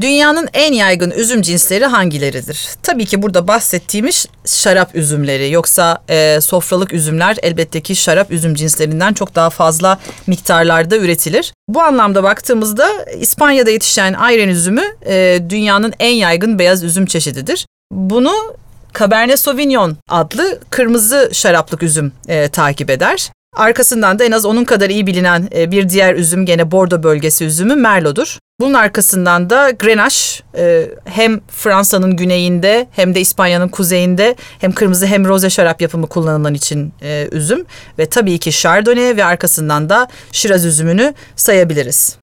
Dünyanın en yaygın üzüm cinsleri hangileridir? Tabii ki burada bahsettiğimiz şarap üzümleri. Yoksa e, sofralık üzümler elbette ki şarap üzüm cinslerinden çok daha fazla miktarlarda üretilir. Bu anlamda baktığımızda İspanya'da yetişen ayran üzümü e, dünyanın en yaygın beyaz üzüm çeşididir. Bunu Cabernet Sauvignon adlı kırmızı şaraplık üzüm e, takip eder. Arkasından da en az onun kadar iyi bilinen e, bir diğer üzüm gene Bordeaux bölgesi üzümü Merlot'dur. Bunun arkasından da Grenache e, hem Fransa'nın güneyinde hem de İspanya'nın kuzeyinde hem kırmızı hem roze şarap yapımı kullanılan için e, üzüm ve tabii ki Chardonnay ve arkasından da Shiraz üzümünü sayabiliriz.